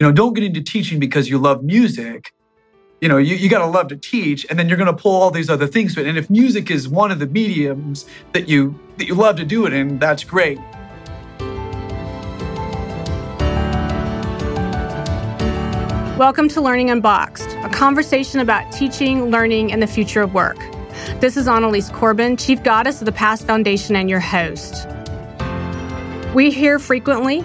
you know, don't get into teaching because you love music. You know, you, you got to love to teach, and then you're going to pull all these other things. And if music is one of the mediums that you that you love to do it in, that's great. Welcome to Learning Unboxed, a conversation about teaching, learning, and the future of work. This is Annalise Corbin, Chief Goddess of the Past Foundation, and your host. We hear frequently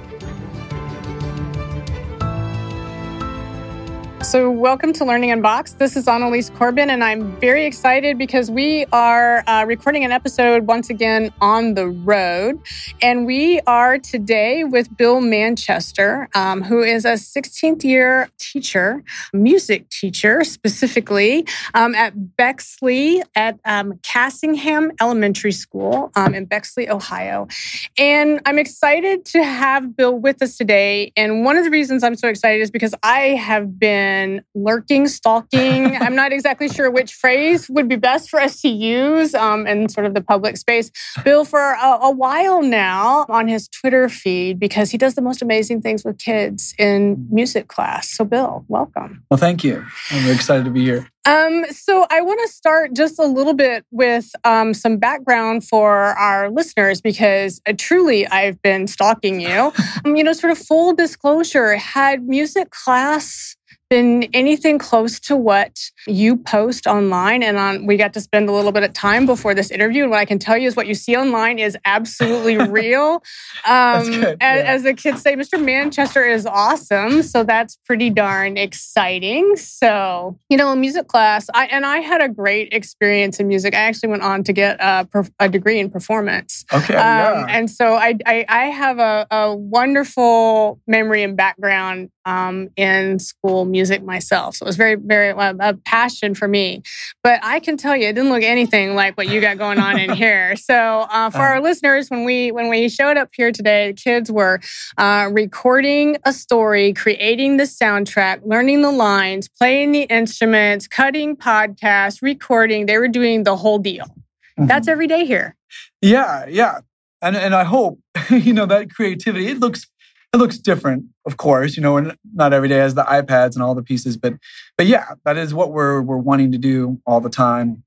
So, welcome to Learning Unboxed. This is Annalise Corbin, and I'm very excited because we are uh, recording an episode once again on the road. And we are today with Bill Manchester, um, who is a 16th year teacher, music teacher specifically, um, at Bexley at um, Cassingham Elementary School um, in Bexley, Ohio. And I'm excited to have Bill with us today. And one of the reasons I'm so excited is because I have been been lurking, stalking. I'm not exactly sure which phrase would be best for us to use um, in sort of the public space. Bill, for a, a while now on his Twitter feed, because he does the most amazing things with kids in music class. So, Bill, welcome. Well, thank you. I'm excited to be here. Um, so I want to start just a little bit with um, some background for our listeners because uh, truly I've been stalking you. um, you know, sort of full disclosure, had music class been anything close to what you post online. And on we got to spend a little bit of time before this interview. And what i can tell you is what you see online is absolutely real. Um, yeah. as, as, the kids say mr manchester is awesome. So that's pretty darn exciting. So you know music class I, and i had a great experience in music. I actually went on to get a, a degree in performance. Okay um, yeah. and so I, I, I have a, a wonderful memory and background um, in school music myself. So it was very, very uh, a passion for me. But I can tell you, it didn't look anything like what you got going on in here. So uh, for our uh-huh. listeners, when we when we showed up here today, the kids were uh, recording a story, creating the soundtrack, learning the lines, playing the instruments, cutting podcasts, recording. They were doing the whole deal. Mm-hmm. That's every day here. Yeah, yeah. And and I hope, you know, that creativity, it looks it looks different, of course. You know, not every day has the iPads and all the pieces, but but yeah, that is what we're we're wanting to do all the time.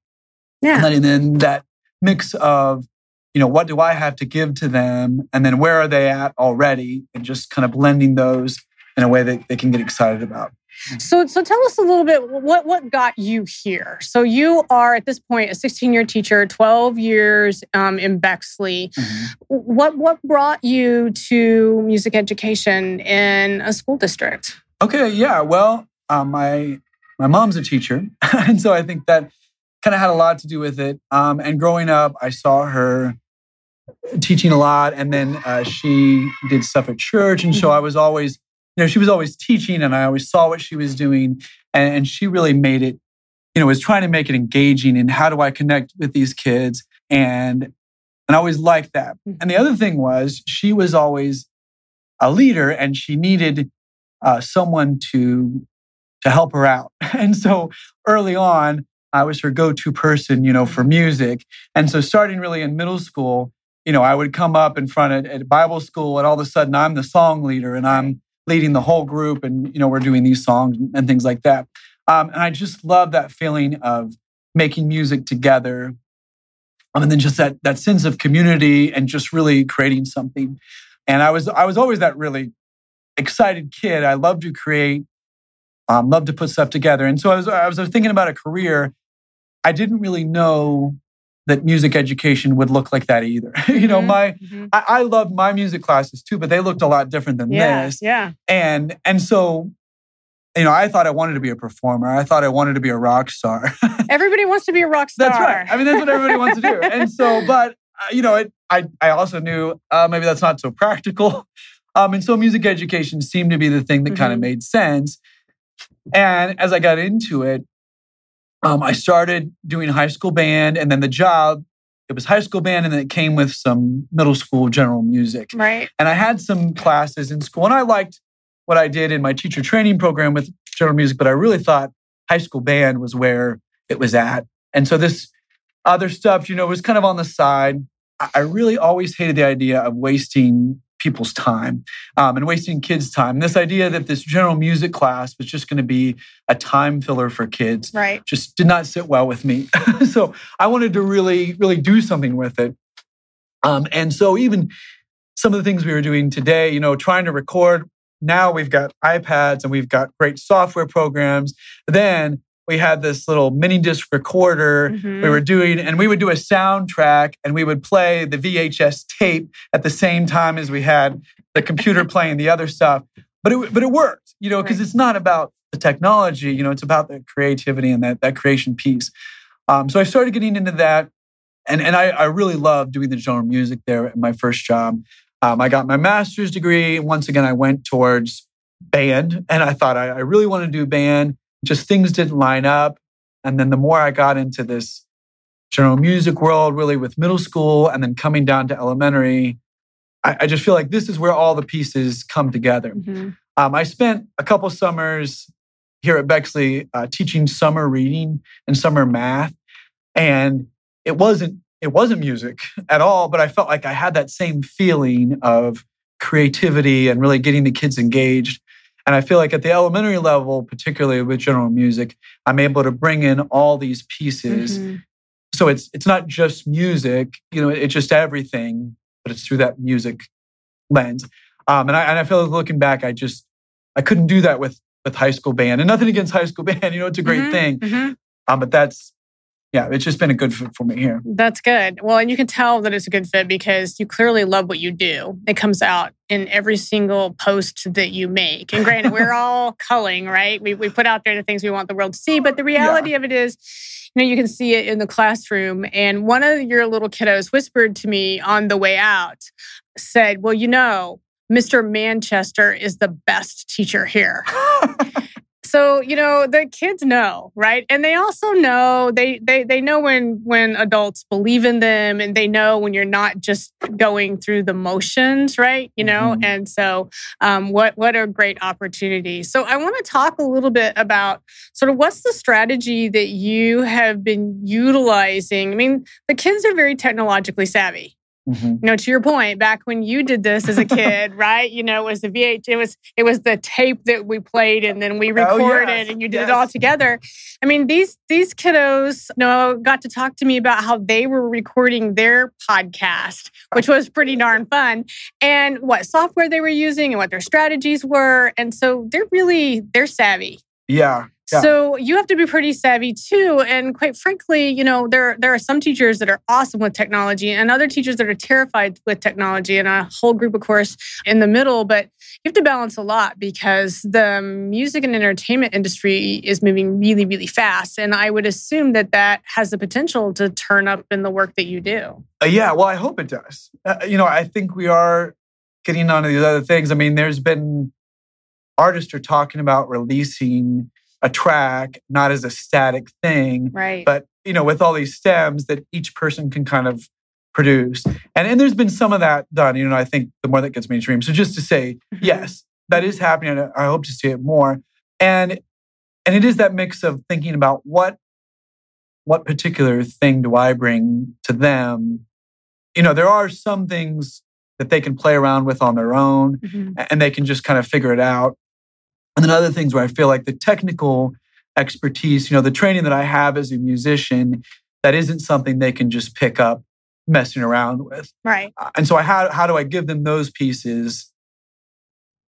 Yeah, and then, and then that mix of you know what do I have to give to them, and then where are they at already, and just kind of blending those in a way that they can get excited about. So, so tell us a little bit what what got you here. So, you are at this point a 16 year teacher, 12 years um, in Bexley. Mm-hmm. What what brought you to music education in a school district? Okay, yeah. Well, uh, my my mom's a teacher, and so I think that kind of had a lot to do with it. Um, and growing up, I saw her teaching a lot, and then uh, she did stuff at church, and so mm-hmm. I was always you know, she was always teaching and I always saw what she was doing. And, and she really made it, you know, was trying to make it engaging and how do I connect with these kids? And, and I always liked that. And the mm-hmm. other thing was she was always a leader and she needed uh, someone to, to help her out. And so early on, I was her go-to person, you know, for music. And so starting really in middle school, you know, I would come up in front at, at Bible school and all of a sudden I'm the song leader and I'm leading the whole group and you know we're doing these songs and things like that. Um, and i just love that feeling of making music together. Um, and then just that that sense of community and just really creating something. And i was i was always that really excited kid. I love to create um, love to put stuff together. And so I was, I was thinking about a career. I didn't really know that music education would look like that either. you know, mm-hmm, my mm-hmm. I, I loved my music classes too, but they looked a lot different than yeah, this. Yeah. And and so, you know, I thought I wanted to be a performer. I thought I wanted to be a rock star. everybody wants to be a rock star. That's right. I mean, that's what everybody wants to do. And so, but uh, you know, it, I I also knew uh, maybe that's not so practical. Um, and so music education seemed to be the thing that mm-hmm. kind of made sense. And as I got into it, um, I started doing high school band, and then the job it was high school band and then it came with some middle school general music. Right. And I had some classes in school and I liked what I did in my teacher training program with general music, but I really thought high school band was where it was at. And so this other stuff, you know, was kind of on the side. I really always hated the idea of wasting people's time um, and wasting kids' time. This idea that this general music class was just going to be a time filler for kids, right, just did not sit well with me. so I wanted to really, really do something with it. Um, and so even some of the things we were doing today, you know, trying to record. Now we've got iPads and we've got great software programs. Then we had this little mini disc recorder mm-hmm. we were doing, and we would do a soundtrack and we would play the VHS tape at the same time as we had the computer playing the other stuff. But it, but it worked, you know, because right. it's not about the technology, you know, it's about the creativity and that, that creation piece. Um, so I started getting into that. And, and I, I really loved doing the general music there at my first job. Um, I got my master's degree. Once again, I went towards band and I thought I, I really want to do band just things didn't line up. And then the more I got into this general music world, really with middle school and then coming down to elementary, I, I just feel like this is where all the pieces come together. Mm-hmm. Um, I spent a couple summers here at Bexley uh, teaching summer reading and summer math, and it wasn't it wasn't music at all, but I felt like I had that same feeling of creativity and really getting the kids engaged. And I feel like at the elementary level, particularly with general music, I'm able to bring in all these pieces. Mm-hmm. So it's it's not just music, you know, it's just everything, but it's through that music lens. Um, and I and I feel like looking back, I just I couldn't do that with with high school band. And nothing against high school band, you know, it's a great mm-hmm. thing. Mm-hmm. Um, but that's yeah, it's just been a good fit for me here. That's good. Well, and you can tell that it's a good fit because you clearly love what you do. It comes out in every single post that you make. And granted, we're all culling, right? We, we put out there the things we want the world to see. But the reality yeah. of it is, you know, you can see it in the classroom. And one of your little kiddos whispered to me on the way out, said, Well, you know, Mr. Manchester is the best teacher here. so you know the kids know right? And they also know they they they know when when adults believe in them and they know when you're not just going through the motions right? You know? Mm-hmm. and so um, what what a great opportunity. So i want to talk a little bit about sort of what's the strategy that you have been utilizing. I mean the kids are very technologically savvy Mm-hmm. You know, to your point, back when you did this as a kid, right? You know, it was the VH, it was it was the tape that we played and then we recorded oh, yes, and you did yes. it all together. I mean, these these kiddos, you know, got to talk to me about how they were recording their podcast, which was pretty darn fun, and what software they were using and what their strategies were. And so they're really they're savvy. Yeah. So you have to be pretty savvy too. And quite frankly, you know, there there are some teachers that are awesome with technology and other teachers that are terrified with technology and a whole group, of course, in the middle. But you have to balance a lot because the music and entertainment industry is moving really, really fast. And I would assume that that has the potential to turn up in the work that you do. Uh, yeah, well, I hope it does. Uh, you know, I think we are getting on to these other things. I mean, there's been artists are talking about releasing a track, not as a static thing. Right. But, you know, with all these stems that each person can kind of produce. And, and there's been some of that done, you know, I think the more that gets mainstream. So just to say, mm-hmm. yes, that is happening. And I hope to see it more. And and it is that mix of thinking about what what particular thing do I bring to them? You know, there are some things that they can play around with on their own mm-hmm. and they can just kind of figure it out. And then other things where I feel like the technical expertise, you know, the training that I have as a musician, that isn't something they can just pick up messing around with. Right. Uh, and so I, how, how do I give them those pieces?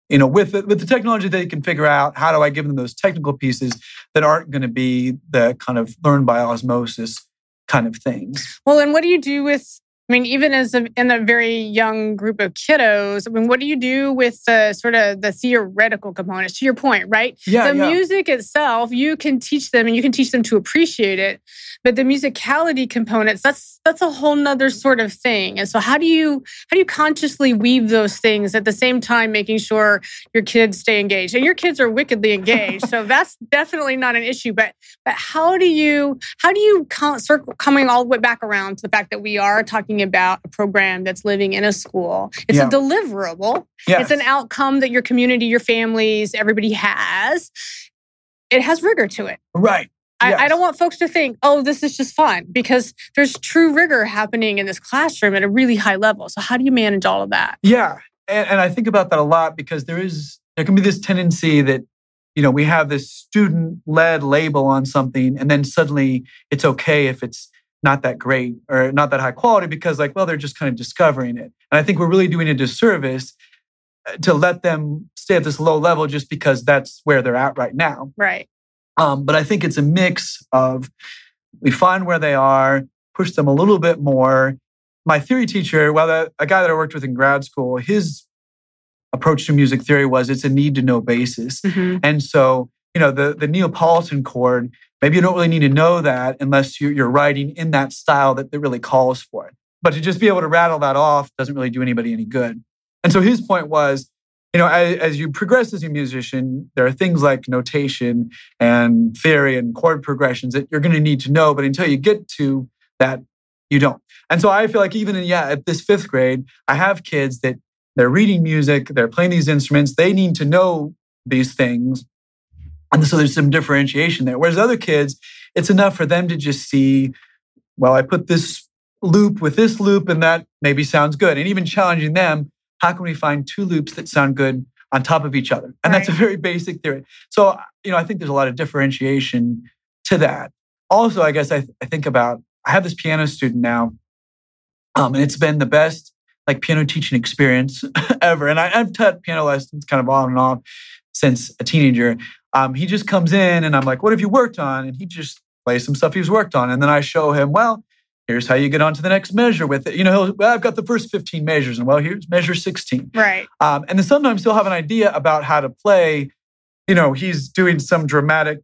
You know, with the, with the technology they can figure out, how do I give them those technical pieces that aren't going to be the kind of learn by osmosis kind of things? Well, and what do you do with I mean, even as a, in a very young group of kiddos, I mean, what do you do with the sort of the theoretical components? To your point, right? Yeah, the yeah. music itself, you can teach them and you can teach them to appreciate it, but the musicality components, that's that's a whole nother sort of thing. And so, how do you how do you consciously weave those things at the same time, making sure your kids stay engaged? And your kids are wickedly engaged, so that's definitely not an issue. But but how do you how do you con- circle coming all the way back around to the fact that we are talking about a program that's living in a school. It's Yeah. a deliverable. Yes. It's an outcome that your community, your families, everybody has. It has rigor to it. Right. I, I don't want folks to think, oh, this is just fun because there's true rigor happening in this classroom at a really high level. So, how do you manage all of that? Yeah, and, and I think about that a lot because there is there can be this tendency that you know we have this student led label on something, and then suddenly it's okay if it's not that great or not that high quality because like well they're just kind of discovering it, and I think we're really doing a disservice uh, to let them stay at this low level just because that's where they're at right now. Right. Um, but I think it's a mix of we find where they are, push them a little bit more. My theory teacher, well, a, a guy that I worked with in grad school, his approach to music theory was it's a need to know basis. Mhm. And so, you know, the, the Neapolitan chord, maybe you don't really need to know that unless you, you're writing in that style that, that really calls for it. But to just be able to rattle that off doesn't really do anybody any good. And so his point was, you know, as, as you progress as a musician, there are things like notation and theory and chord progressions that you're going to need to know. But until you get to that, you don't. And so I feel like even in, yeah, at this fifth grade, I have kids that they're reading music, they're playing these instruments, they need to know these things. And so there's some differentiation there. Whereas other kids, it's enough for them to just see, well, I put this loop with this loop and that maybe sounds good. And even challenging them, how can we find two loops that sound good on top of each other? And that's a very basic theory. So, you know, I think there's a lot of differentiation to that. Also, I guess I, I think about, I have this piano student now, um, and it's been the best like piano teaching experience ever. And I, I've taught piano lessons kind of on and off since a teenager. Um, he just comes in and I'm like, what have you worked on? And he just plays some stuff he's worked on. And then I show him, well, here's how you get on to the next measure with it. You know, he'll, well, I've got the first 15 measures and well, here's measure 16. Right. Um, and then sometimes he'll have an idea about how to play. You know, he's doing some dramatic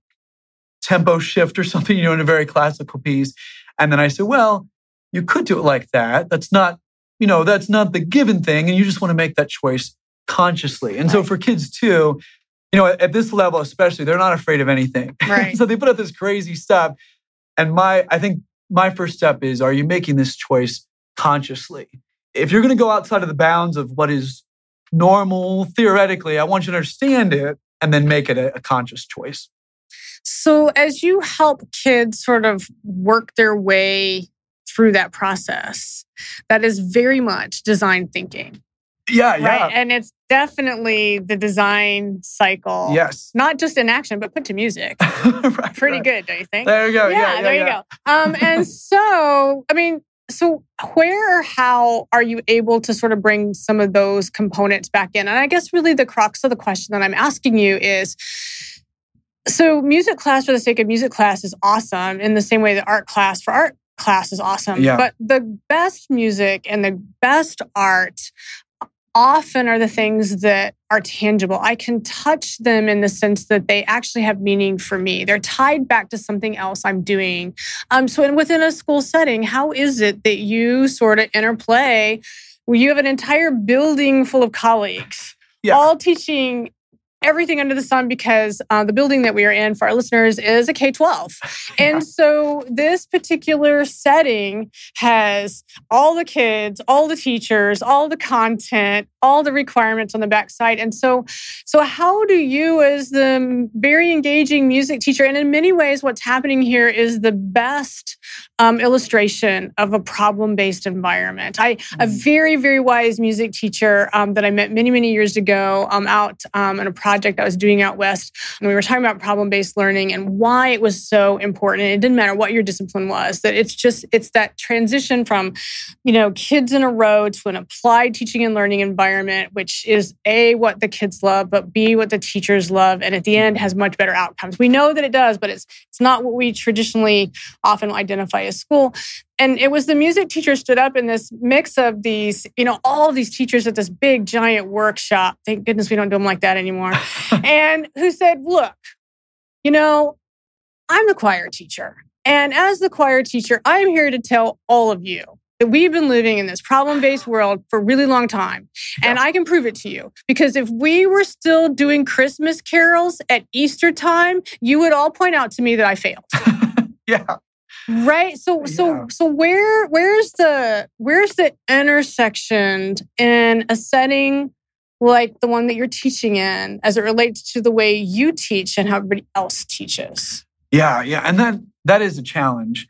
tempo shift or something, you know, in a very classical piece. And then I say, well, you could do it like that. That's not, you know, that's not the given thing. And you just want to make that choice consciously. And so for kids too, you know, at, this level, especially, they're not afraid of anything. Right. so they put up this crazy stuff. And my, I think my first step is, are you making this choice consciously? If you're going to go outside of the bounds of what is normal theoretically, I want you to understand it and then make it a, a conscious choice. So, as you help kids sort of work their way through that process, that is very much design thinking, Yeah, yeah. right? And it's definitely the design cycle, Yes. not just in action, but put to music. Right, Pretty right. good, don't you think? There you go. yeah, Yeah, yeah, there yeah. you go. Um, and so, I mean, so where or how are you able to sort of bring some of those components back in? And I guess really the crux of the question that I'm asking you is so music class for the sake of music class is awesome in the same way that art class for art class is awesome. Yeah. But the best music and the best art often are the things that are tangible. I can touch them in the sense that they actually have meaning for me. They're tied back to something else I'm doing. Um, so, in, within a school setting, how is it that you sort of interplay? Where you have an entire building full of colleagues, Yeah. all teaching everything under the sun because uh, the building that we are in for our listeners is a K 12. And so this particular setting has all the kids, all the teachers, all the content, all the requirements on the backside. And so, so how do you, as the very engaging music teacher, and in many ways, what's happening here is the best um, illustration of a problem-based environment. I, a Mhm. very, very wise music teacher um, that I met many, many years ago um, out um, in a project I was doing out west, and we were talking about problem-based learning and why it was so important. And it didn't matter what your discipline was; that it's just it's that transition from, you know, kids in a row to an applied teaching and learning environment, which is a what the kids love, but b what the teachers love, and at the end has much better outcomes. We know that it does, but it's it's not what we traditionally often identify as school. And it was the music teacher stood up in this mix of these, you know, all these teachers at this big giant workshop. Thank goodness we don't do them like that anymore. and who said, look, you know, I'm the choir teacher. And as the choir teacher, I'm here to tell all of you that we've been living in this problem based world for a really long time. And I can prove it to you because if we were still doing Christmas carols at Easter time, you would all point out to me that I failed. yeah. Right. So so Yeah. so where where's the where's the intersection in a setting like the one that you're teaching in as it relates to the way you teach and how everybody else teaches? Yeah, yeah, and that that is a challenge.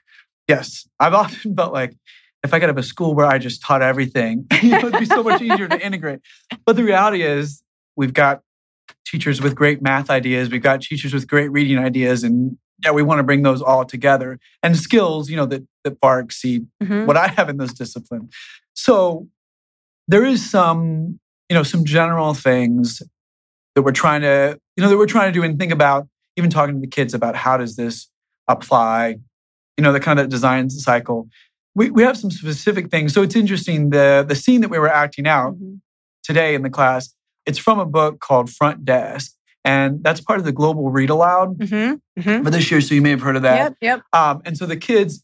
Yes, I've often felt like if I could have a school where I just taught everything, it'd be so much easier to integrate. But the reality is, we've got teachers with great math ideas, we've got teachers with great reading ideas, and yeah, we want to bring those all together and skills, you know, that that far exceed Mhm. what I have in those disciplines. So there is some, you know, some general things that we're trying to, you know, that we're trying to do and think about, even talking to the kids about how does this apply, you know, the kind of design cycle. We, we have some specific things. So it's interesting. The the scene that we were acting out Mhm. today in the class, it's from a book called Front Desk. And that's part of the global read aloud Mhm. Mhm. for this year. So you may have heard of that. Yep, yep. Um, and so the kids,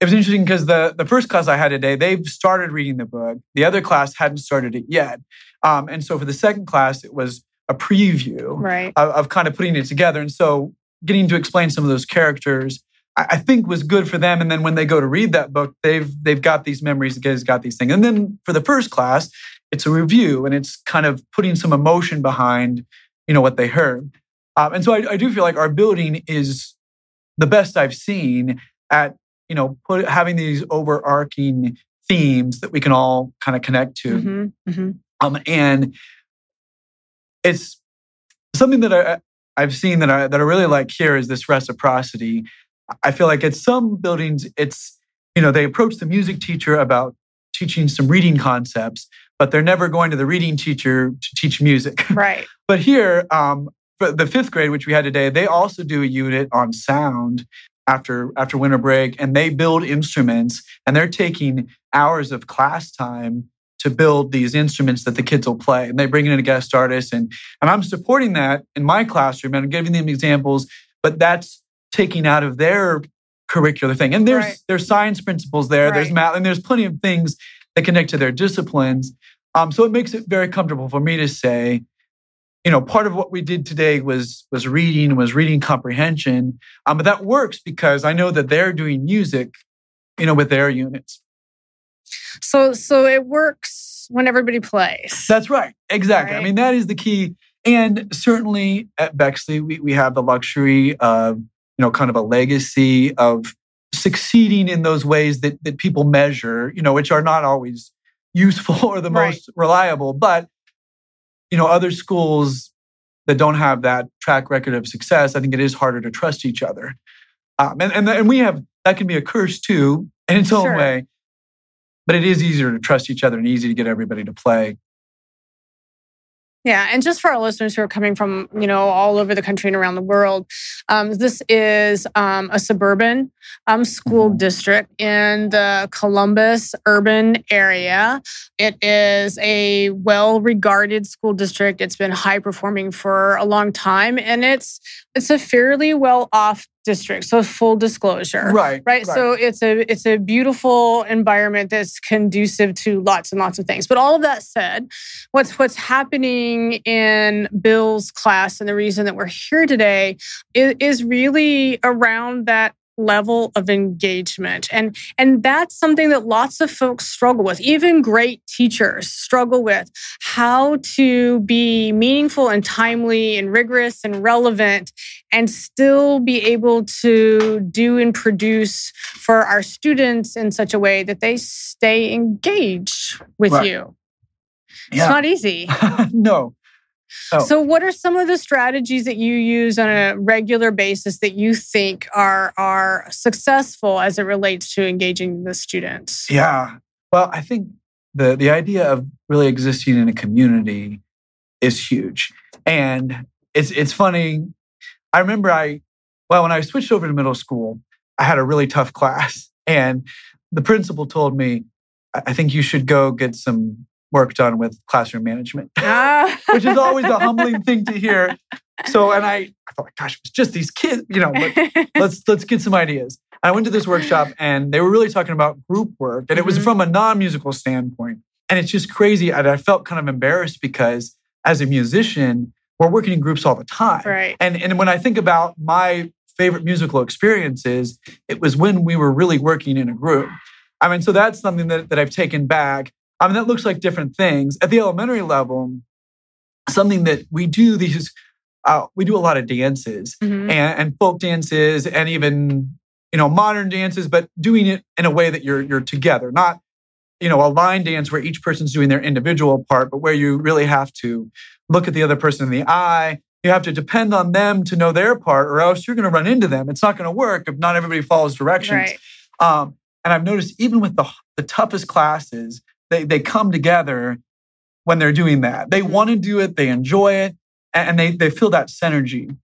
it was interesting because the, the first class I had today, they've started reading the book. The other class hadn't started it yet. Um, and so for the second class, it was a preview Right. of, of kind of putting it together. And so getting to explain some of those characters, I, I think was good for them. And then when they go to read that book, they've they've got these memories, the kids got these things. And then for the first class, it's a review and it's kind of putting some emotion behind, you know, what they heard. Um, and so I, I do feel like our building is the best I've seen at, you know, put, having these overarching themes that we can all kind of connect to. Mhm. Mhm. Um, and it's something that I, I've seen that I that I really like here is this reciprocity. I feel like at some buildings, it's you know they approach the music teacher about teaching some reading concepts, but they're never going to the reading teacher to teach music. Right. But here, um, for the fifth grade, which we had today, they also do a unit on sound after after winter break, and they build instruments, and they're taking hours of class time to build these instruments that the kids will play, and they bring in a guest artist, and and I'm supporting that in my classroom, and I'm giving them examples, but that's taking out of their curricular thing, and there's Right. there's science principles there, there's math, and there's plenty of things that connect to their disciplines. Um, so it makes it very comfortable for me to say, you know, part of what we did today was was reading, was reading comprehension. Um, but that works because I know that they're doing music, you know, with their units. So so it works when everybody plays. That's right. Exactly. I mean, that is the key. And certainly at Bexley, we, we have the luxury of, you know, kind of a legacy of succeeding in those ways that, that people measure, you know, which are not always useful or the Right. most reliable. But, you know, other schools that don't have that track record of success, I think it is harder to trust each other. Um, and, and, and we have, that can be a curse too, in its own Sure. way. But it is easier to trust each other and easy to get everybody to play. Yeah, and just for our listeners who are coming from you know all over the country and around the world, um, this is um, a suburban um, school Mhm. district in the Columbus urban area. It is a well-regarded school district. It's been high performing for a long time, and it's it's a fairly well-off district. So full disclosure, Right. right so it's a it's a beautiful environment that's conducive to lots and lots of things but all of that said what's what's happening in bill's class and the reason that we're here today is, is really around that level of engagement and and that's something that lots of folks struggle with even great teachers struggle with how to be meaningful and timely and rigorous and relevant and still be able to do and produce for our students in such a way that they stay engaged with Right. you. It's not easy. no. No. So, what are some of the strategies that you use on a regular basis that you think are are successful as it relates to engaging the students? Yeah. Well, I think the the idea of really existing in a community is huge. And it's it's funny. I remember I well, when I switched over to middle school, I had a really tough class. And the principal told me, I think you should go get some work done with classroom management, ah. which is always a humbling thing to hear. So, and I, I thought, gosh, it was just these kids, you know, let's let's get some ideas. I went to this workshop and they were really talking about group work, and it was mm-hmm. from a non-musical standpoint. And it's just crazy. And I felt kind of embarrassed because as a musician, we're working in groups all the time. Right. And and when I think about my favorite musical experiences, it was when we were really working in a group. I mean, so that's something that, that I've taken back. I mean, that looks like different things. At the elementary level, something that we do these, uh, we do a lot of dances mm-hmm. and, and folk dances and even, you know, modern dances, but doing it in a way that you're, you're together, not, you know, a line dance where each person's doing their individual part, but where you really have to look at the other person in the eye. You have to depend on them to know their part, or else you're going to run into them. It's not going to work if not everybody follows directions. Right. Um, and I've noticed even with the, the toughest classes, they, they come together when they're doing that. They mm-hmm. want to do it, they enjoy it, and they, they feel that synergy.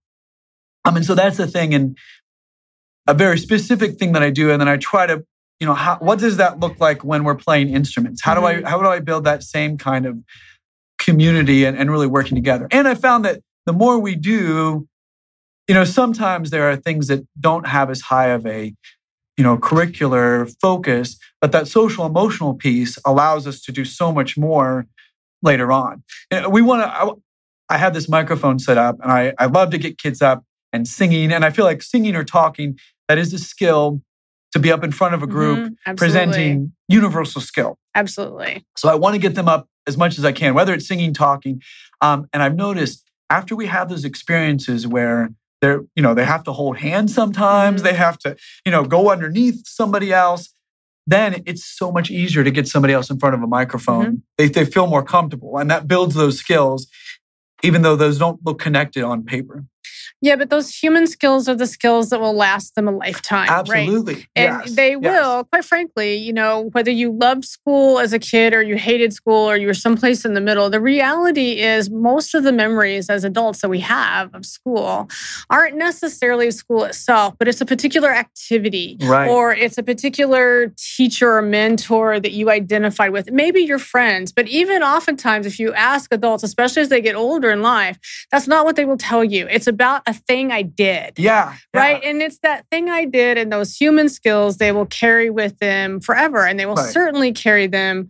I mean, so that's the thing. And a very specific thing that I do. And then I try to, you know, how, what does that look like when we're playing instruments? How do mm-hmm. I, how do I build that same kind of community and, and really working together? And I found that the more we do, you know, sometimes there are things that don't have as high of a you know curricular focus but that social emotional piece allows us to do so much more later on. We want to I, I have this microphone set up and I, I love to get kids up and singing and i feel like singing or talking that is a skill to be up in front of a group mm-hmm, presenting universal skill. Absolutely. So i want to get them up as much as i can whether it's singing talking um, and i've noticed after we have those experiences where they're you know they have to hold hands sometimes mm-hmm. they have to you know go underneath somebody else then it's so much easier to get somebody else in front of a microphone mm-hmm. they, they feel more comfortable and that builds those skills even though those don't look connected on paper yeah, but those human skills are the skills that will last them a lifetime. Absolutely. Right? And yes. they will, yes. quite frankly, you know, whether you loved school as a kid or you hated school or you were someplace in the middle, the reality is most of the memories as adults that we have of school aren't necessarily school itself, but it's a particular activity right. or it's a particular teacher or mentor that you identified with. Maybe your friends, but even oftentimes, if you ask adults, especially as they get older in life, that's not what they will tell you. It's about a thing I did. Yeah, yeah. Right. And it's that thing I did and those human skills they will carry with them forever. And they will right. certainly carry them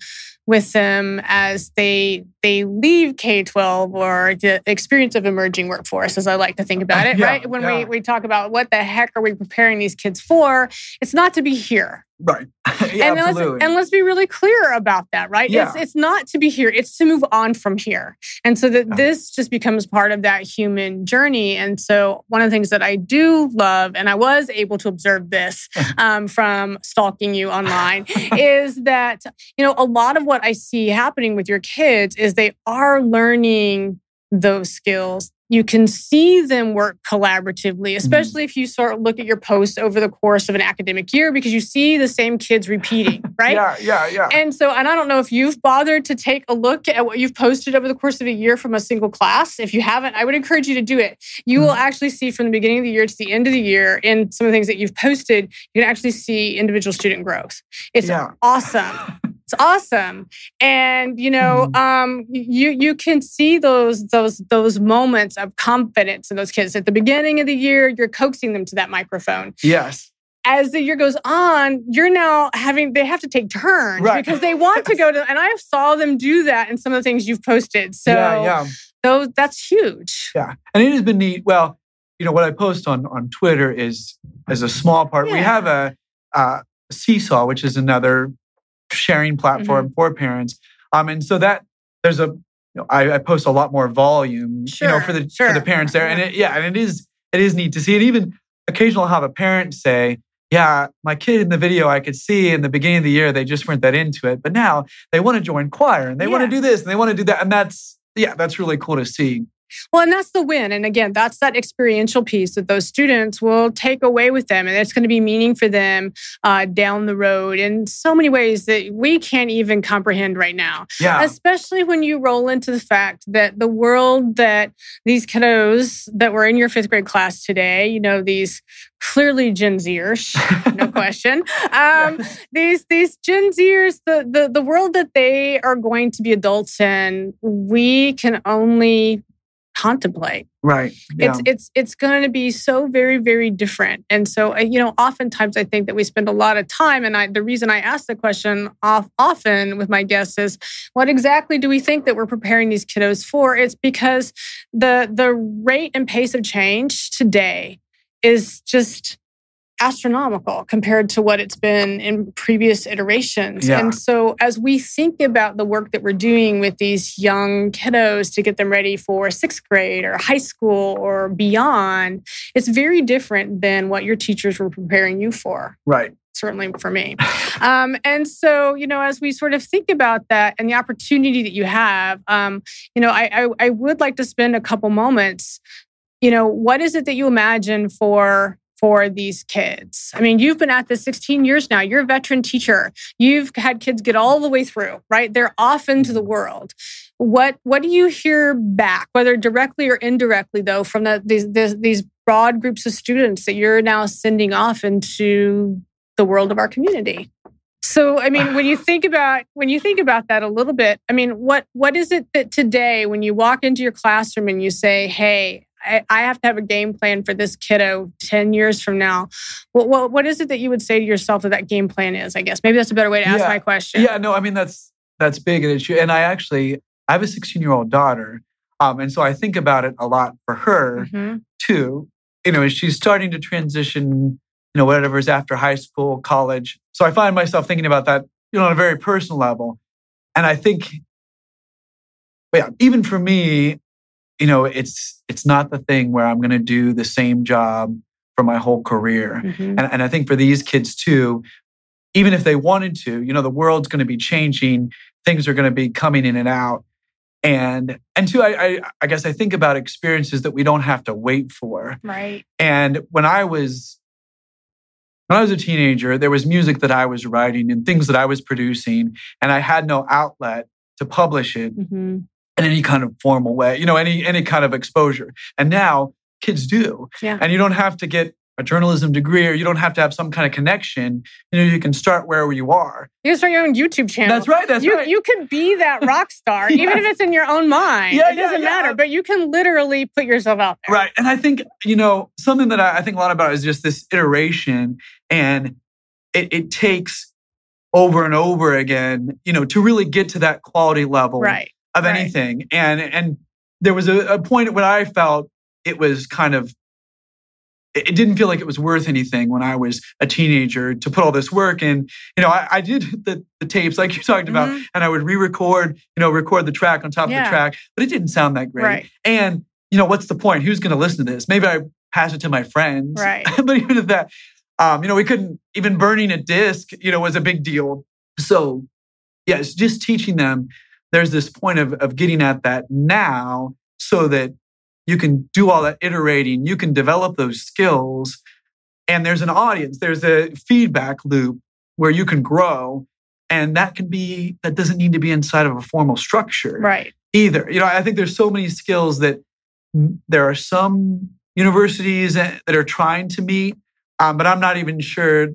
with them as they they leave K-12 or the experience of emerging workforce, as I like to think about uh, it, yeah, right? When yeah. we, we talk about what the heck are we preparing these kids for, it's not to be here. Right. yeah, and, let's, and let's be really clear about that, right? Yeah. It's, it's not to be here, it's to move on from here. And so that yeah. this just becomes part of that human journey. And so one of the things that I do love, and I was able to observe this um, from stalking you online, is that, you know, a lot of what I see happening with your kids is they are learning those skills you can see them work collaboratively, mm-hmm. especially mm-hmm. if you sort of look at your posts over the course of an academic year, because you see the same kids repeating, right? yeah, yeah, yeah. And so, and I don't know if you've bothered to take a look at what you've posted over the course of a year from a single class. If you haven't, I would encourage you to do it. You mm-hmm. will actually see from the beginning of the year to the end of the year in some of the things that you've posted, you can actually see individual student growth. It's yeah. awesome. It's awesome. And you know, mm-hmm. um, you you can see those those those moments of confidence in those kids. At the beginning of the year, you're coaxing them to that microphone. Yes as the year goes on, you're now having they have to take turns right. because they want to go to. And I saw them do that in some of the things you've posted. So, yeah, yeah. So that's huge. Yeah, and it has been neat. Well, you know what I post on on Twitter is as a small part. Yeah. We have a, a Seesaw, which is another sharing platform mm-hmm. for parents. Um, and so that there's a, you know, I, I post a lot more volume, sure, you know, for the sure. for the parents there, and it, yeah, and it is it is neat to see. And even occasionally, I'll have a parent say, "Yeah, my kid in the video, I could see in the beginning of the year they just weren't that into it, but now they want to join choir and they yeah. want to do this and they want to do that, and that's yeah, that's really cool to see." Well, and that's the win. And again, that's that experiential piece that those students will take away with them. And it's going to be meaning for them uh, down the road in so many ways that we can't even comprehend right now. Yeah. Especially when you roll into the fact that the world that these kiddos that were in your fifth grade class today, you know, these clearly Gen Zers, no question. Um, these these Gen Zers, the, the the world that they are going to be adults in, we can only contemplate. Right. Yeah. It's it's it's going to be so very very different. And so uh, you know, oftentimes I think that we spend a lot of time and I the reason I ask the question off, often with my guests is what exactly do we think that we're preparing these kiddos for? It's because the the rate and pace of change today is just astronomical compared to what it's been in previous iterations. Yeah. And so, as we think about the work that we're doing with these young kiddos to get them ready for sixth grade or high school or beyond, it's very different than what your teachers were preparing you for. Right. Certainly for me. Um, and so, you know, as we sort of think about that and the opportunity that you have, um, you know, I, I, I would like to spend a couple moments you know what is it that you imagine for for these kids. I mean, you've been at this 16 years now. You're a veteran teacher. You've had kids get all the way through, right? They're off into the world. What what do you hear back, whether directly or indirectly, though, from the, these, these these broad groups of students that you're now sending off into the world of our community? So, I mean, when you think about when you think about that a little bit, I mean, what what is it that today, when you walk into your classroom and you say, "Hey, I, I have to have a game plan for this kiddo 10 years from now. What, what, what is it that you would say to yourself that that game plan is? I guess maybe that's a better way to ask yeah. my question. Yeah, no, I mean, that's, that's big. And, it's, and I actually, I have a 16 year old daughter. Um, and so I think about it a lot for her mm-hmm. too. You know, she's starting to transition, you know, whatever's after high school, college. So I find myself thinking about that, you know, on a very personal level. And I think, yeah, even for me, you know, it's it's not the thing where I'm going to do the same job for my whole career. Mm-hmm. And, and I think for these kids too, even if they wanted to, you know, the world's going to be changing, things are going to be coming in and out. And and two, I, I I guess I think about experiences that we don't have to wait for. Right. And when I was when I was a teenager, there was music that I was writing and things that I was producing, and I had no outlet to publish it. Mm-hmm in any kind of formal way, you know, any any kind of exposure. And now kids do. Yeah. And you don't have to get a journalism degree or you don't have to have some kind of connection. You know, you can start wherever you are. You can start your own YouTube channel. That's right. That's you, right. You can be that rock star, yeah. even if it's in your own mind. Yeah, it doesn't yeah, matter. But you can literally put yourself out there. Right. And I think, you know, something that I, I think a lot about is just this iteration. And it, it takes over and over again, you know, to really get to that quality level. Right of right. anything. And and there was a, a point when I felt it was kind of it didn't feel like it was worth anything when I was a teenager to put all this work in. You know, I, I did the, the tapes like you talked about, mm-hmm. and I would re-record, you know, record the track on top yeah. of the track, but it didn't sound that great. Right. And you know, what's the point? Who's going to listen to this? Maybe I pass it to my friends. Right. but even at that, um, you know, we couldn't even burning a disc. You know, was a big deal. So, yeah, it's just teaching them there's this point of, of getting at that now so that you can do all that iterating, you can develop those skills, and there's an audience, there's a feedback loop where you can grow. And that can be, that doesn't need to be inside of a formal structure. Right. Either. You know, I think there's so many skills that there are some universities that are trying to meet, um, but I'm not even sure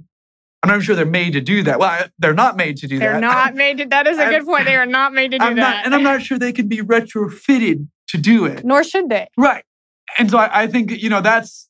I'm not sure they're made to do that. Well, they're not made to do they're that. They're not made to. That is a good point. They are not made to do I'm that. Not, and I'm not sure they can be retrofitted to do it. Nor should they. Right. And so I, I think you know that's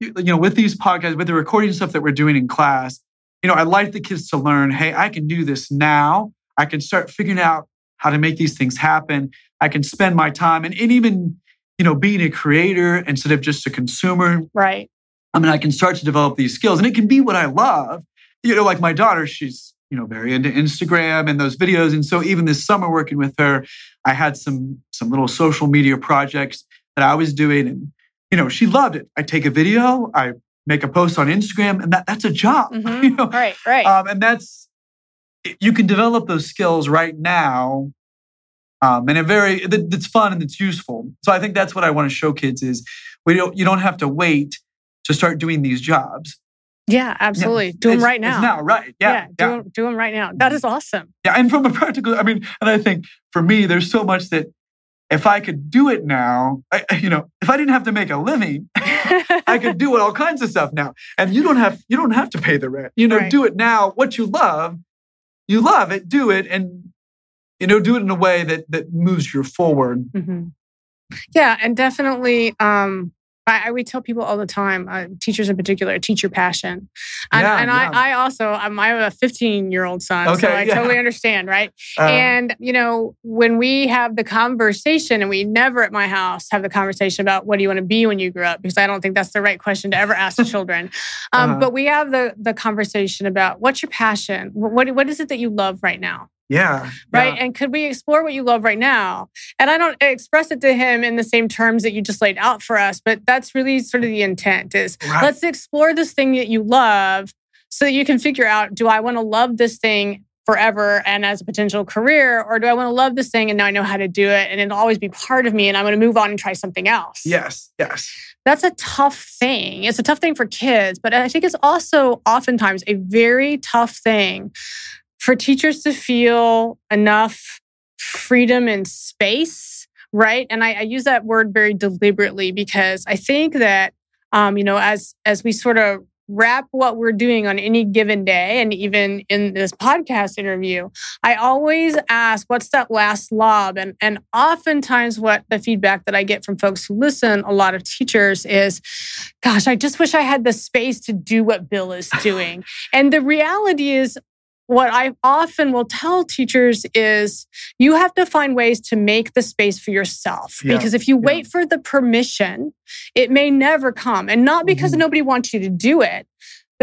you know with these podcasts, with the recording stuff that we're doing in class, you know, I like the kids to learn. Hey, I can do this now. I can start figuring out how to make these things happen. I can spend my time and, and even you know being a creator instead of just a consumer. Right. I mean, I can start to develop these skills, and it can be what I love you know, like my daughter, she's, you know, very into Instagram and those videos. And so even this summer working with her, I had some some little social media projects that I was doing. And, you know, she loved it. I take a video, I make a post on Instagram, and that that's a job. Mm-hmm. You know? Right, right. Um, and that's you can develop those skills right now um, and a very that's fun and it's useful. So I think that's what I want to show kids is we don't you don't have to wait to start doing these jobs. Yeah, absolutely. Yeah, do them right now. now, right? Yeah, yeah, do, yeah. Them, do them right now. That is awesome. Yeah, and from a practical, I mean, and I think for me, there's so much that if I could do it now, I, you know, if I didn't have to make a living, I could do all kinds of stuff now. And you don't have you don't have to pay the rent. You know, right. do it now. What you love, you love it. Do it, and you know, do it in a way that that moves you forward. Mm-hmm. Yeah, and definitely, um, I, I, we tell people all the time, uh, teachers in particular, teach your passion. And, yeah, and yeah. I, I also, I'm, I have a 15 year old son, okay, so I yeah. totally understand, right? Uh, and, you know, when we have the conversation, and we never at my house have the conversation about what do you want to be when you grow up, because I don't think that's the right question to ever ask children. Um, uh-huh. But we have the, the conversation about what's your passion? What, what is it that you love right now? Yeah. Right. Yeah. And could we explore what you love right now? And I don't express it to him in the same terms that you just laid out for us, but that's really sort of the intent is right. let's explore this thing that you love so that you can figure out do I want to love this thing forever and as a potential career, or do I want to love this thing and now I know how to do it and it'll always be part of me and I'm going to move on and try something else? Yes, yes. That's a tough thing. It's a tough thing for kids, but I think it's also oftentimes a very tough thing for teachers to feel enough freedom and space, right? And I, I use that word very deliberately because I think that um, you know, as as we sort of wrap what we're doing on any given day and even in this podcast interview i always ask what's that last lob and and oftentimes what the feedback that i get from folks who listen a lot of teachers is gosh i just wish i had the space to do what bill is doing and the reality is what I often will tell teachers is you have to find ways to make the space for yourself. Yeah. Because if you wait for the permission, it may never come. And not because mm-hmm. nobody wants you to do it,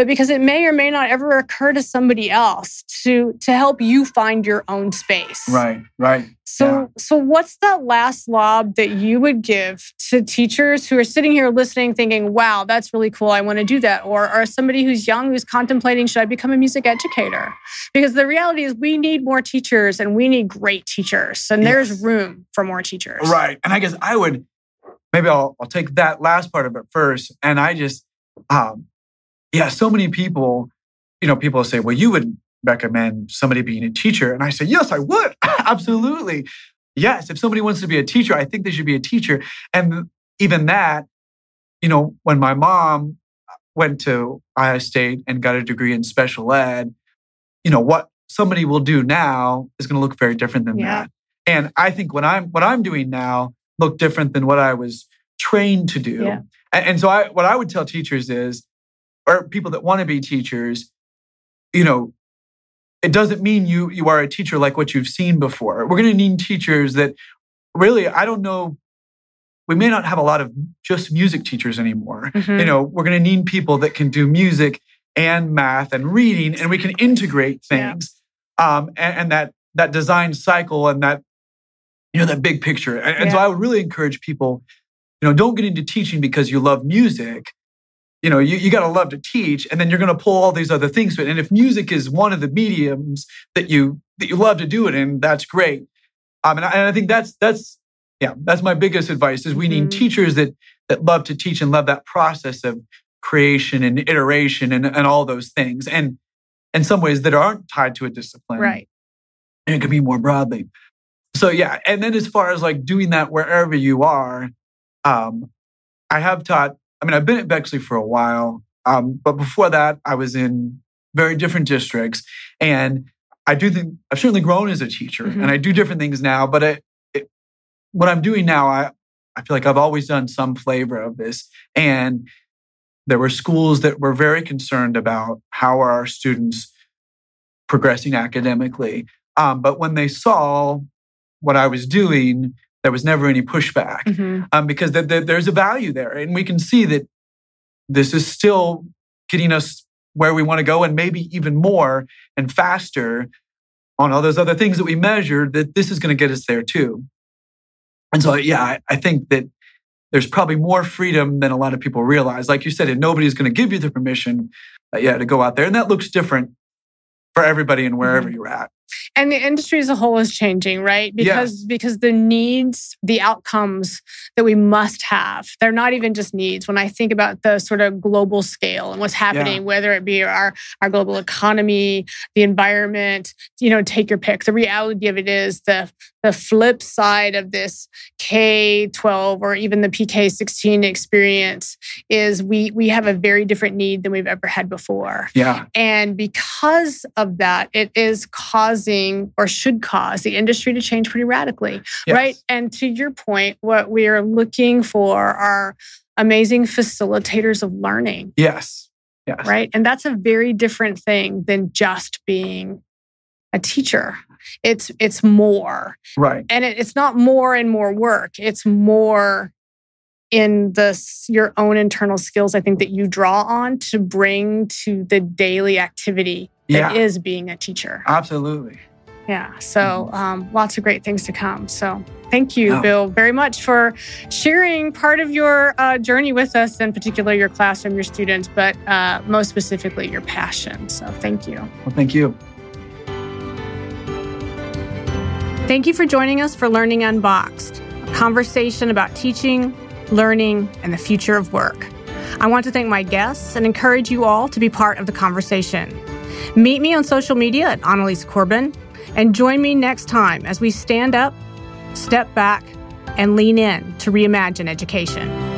but because it may or may not ever occur to somebody else to to help you find your own space. Right, right. So yeah. so what's that last lob that you would give to teachers who are sitting here listening thinking, "Wow, that's really cool. I want to do that." Or or somebody who's young who's contemplating, "Should I become a music educator?" Because the reality is we need more teachers and we need great teachers. And yes. there's room for more teachers. Right. And I guess I would maybe I'll I'll take that last part of it first and I just um yeah, so many people, you know, people say, well, you would recommend somebody being a teacher. And I say, yes, I would. Absolutely. Yes. If somebody wants to be a teacher, I think they should be a teacher. And even that, you know, when my mom went to Iowa State and got a degree in special ed, you know, what somebody will do now is going to look very different than yeah. that. And I think what I'm what I'm doing now look different than what I was trained to do. Yeah. And, and so I what I would tell teachers is or people that want to be teachers, you know, it doesn't mean you you are a teacher like what you've seen before. We're going to need teachers that really I don't know we may not have a lot of just music teachers anymore. Mm-hmm. You know, we're going to need people that can do music and math and reading and we can integrate things. Yeah. Um, and, and, that that design cycle and that you know that big picture. And, and so I would really encourage people, you know, don't get into teaching because you love music you know, you, you got to love to teach, and then you're going to pull all these other things to. And if music is one of the mediums that you that you love to do it in, that's great. Um, and I, and I think that's that's yeah, that's my biggest advice: is we mm-hmm. need teachers that that love to teach and love that process of creation and iteration and, and all those things, and in some ways that aren't tied to a discipline, right? And it could be more broadly. So yeah, and then as far as like doing that wherever you are, um, I have taught I mean, I've been at Bexley for a while, um, but before that, I was in very different districts, and I do think I've certainly grown as a teacher, mm-hmm. and I do different things now. But it, it, what I'm doing now, I I feel like I've always done some flavor of this, and there were schools that were very concerned about how are our students progressing academically. Um, but when they saw what I was doing, there was never any pushback mm-hmm. um, because th- th- there's a value there. And we can see that this is still getting us where we want to go and maybe even more and faster on all those other things that we measured, that this is going to get us there too. And so, yeah, I, I think that there's probably more freedom than a lot of people realize. Like you said, and nobody's going to give you the permission, uh, yeah, to go out there, and that looks different for everybody and wherever mm-hmm. you're at. And the industry as a whole is changing, right? Because Yes. because the needs, the outcomes that we must have, they're not even just needs. When I think about the sort of global scale and what's happening, whether it be our our global economy, the environment, you know, take your pick. The reality of it is the the flip side of this K-12 or even the PK-16 experience is we we have a very different need than we've ever had before. Yeah. And because of that, it is causing or should cause the industry to change pretty radically, Yes. right? And to your point, what we are looking for are amazing facilitators of learning, Yes. Yes. right? And that's a very different thing than just being a teacher. It's it's more, Right. and it, it's not more and more work. It's more in the s- your own internal skills. I think that you draw on to bring to the daily activity is Yeah. being a teacher. Absolutely. Yeah. So um, lots of great things to come. So thank you, Oh. Bill, very much for sharing part of your uh, journey with us, in particular your classroom, your students, but uh, most specifically your passion. So thank you. Well, thank you. Thank you for joining us for Learning Unboxed, a conversation about teaching, learning, and the future of work. I want to thank my guests and encourage you all to be part of the conversation. Meet me on social media at Annalies Corbin and join me next time as we stand up, step back, and lean in to reimagine education.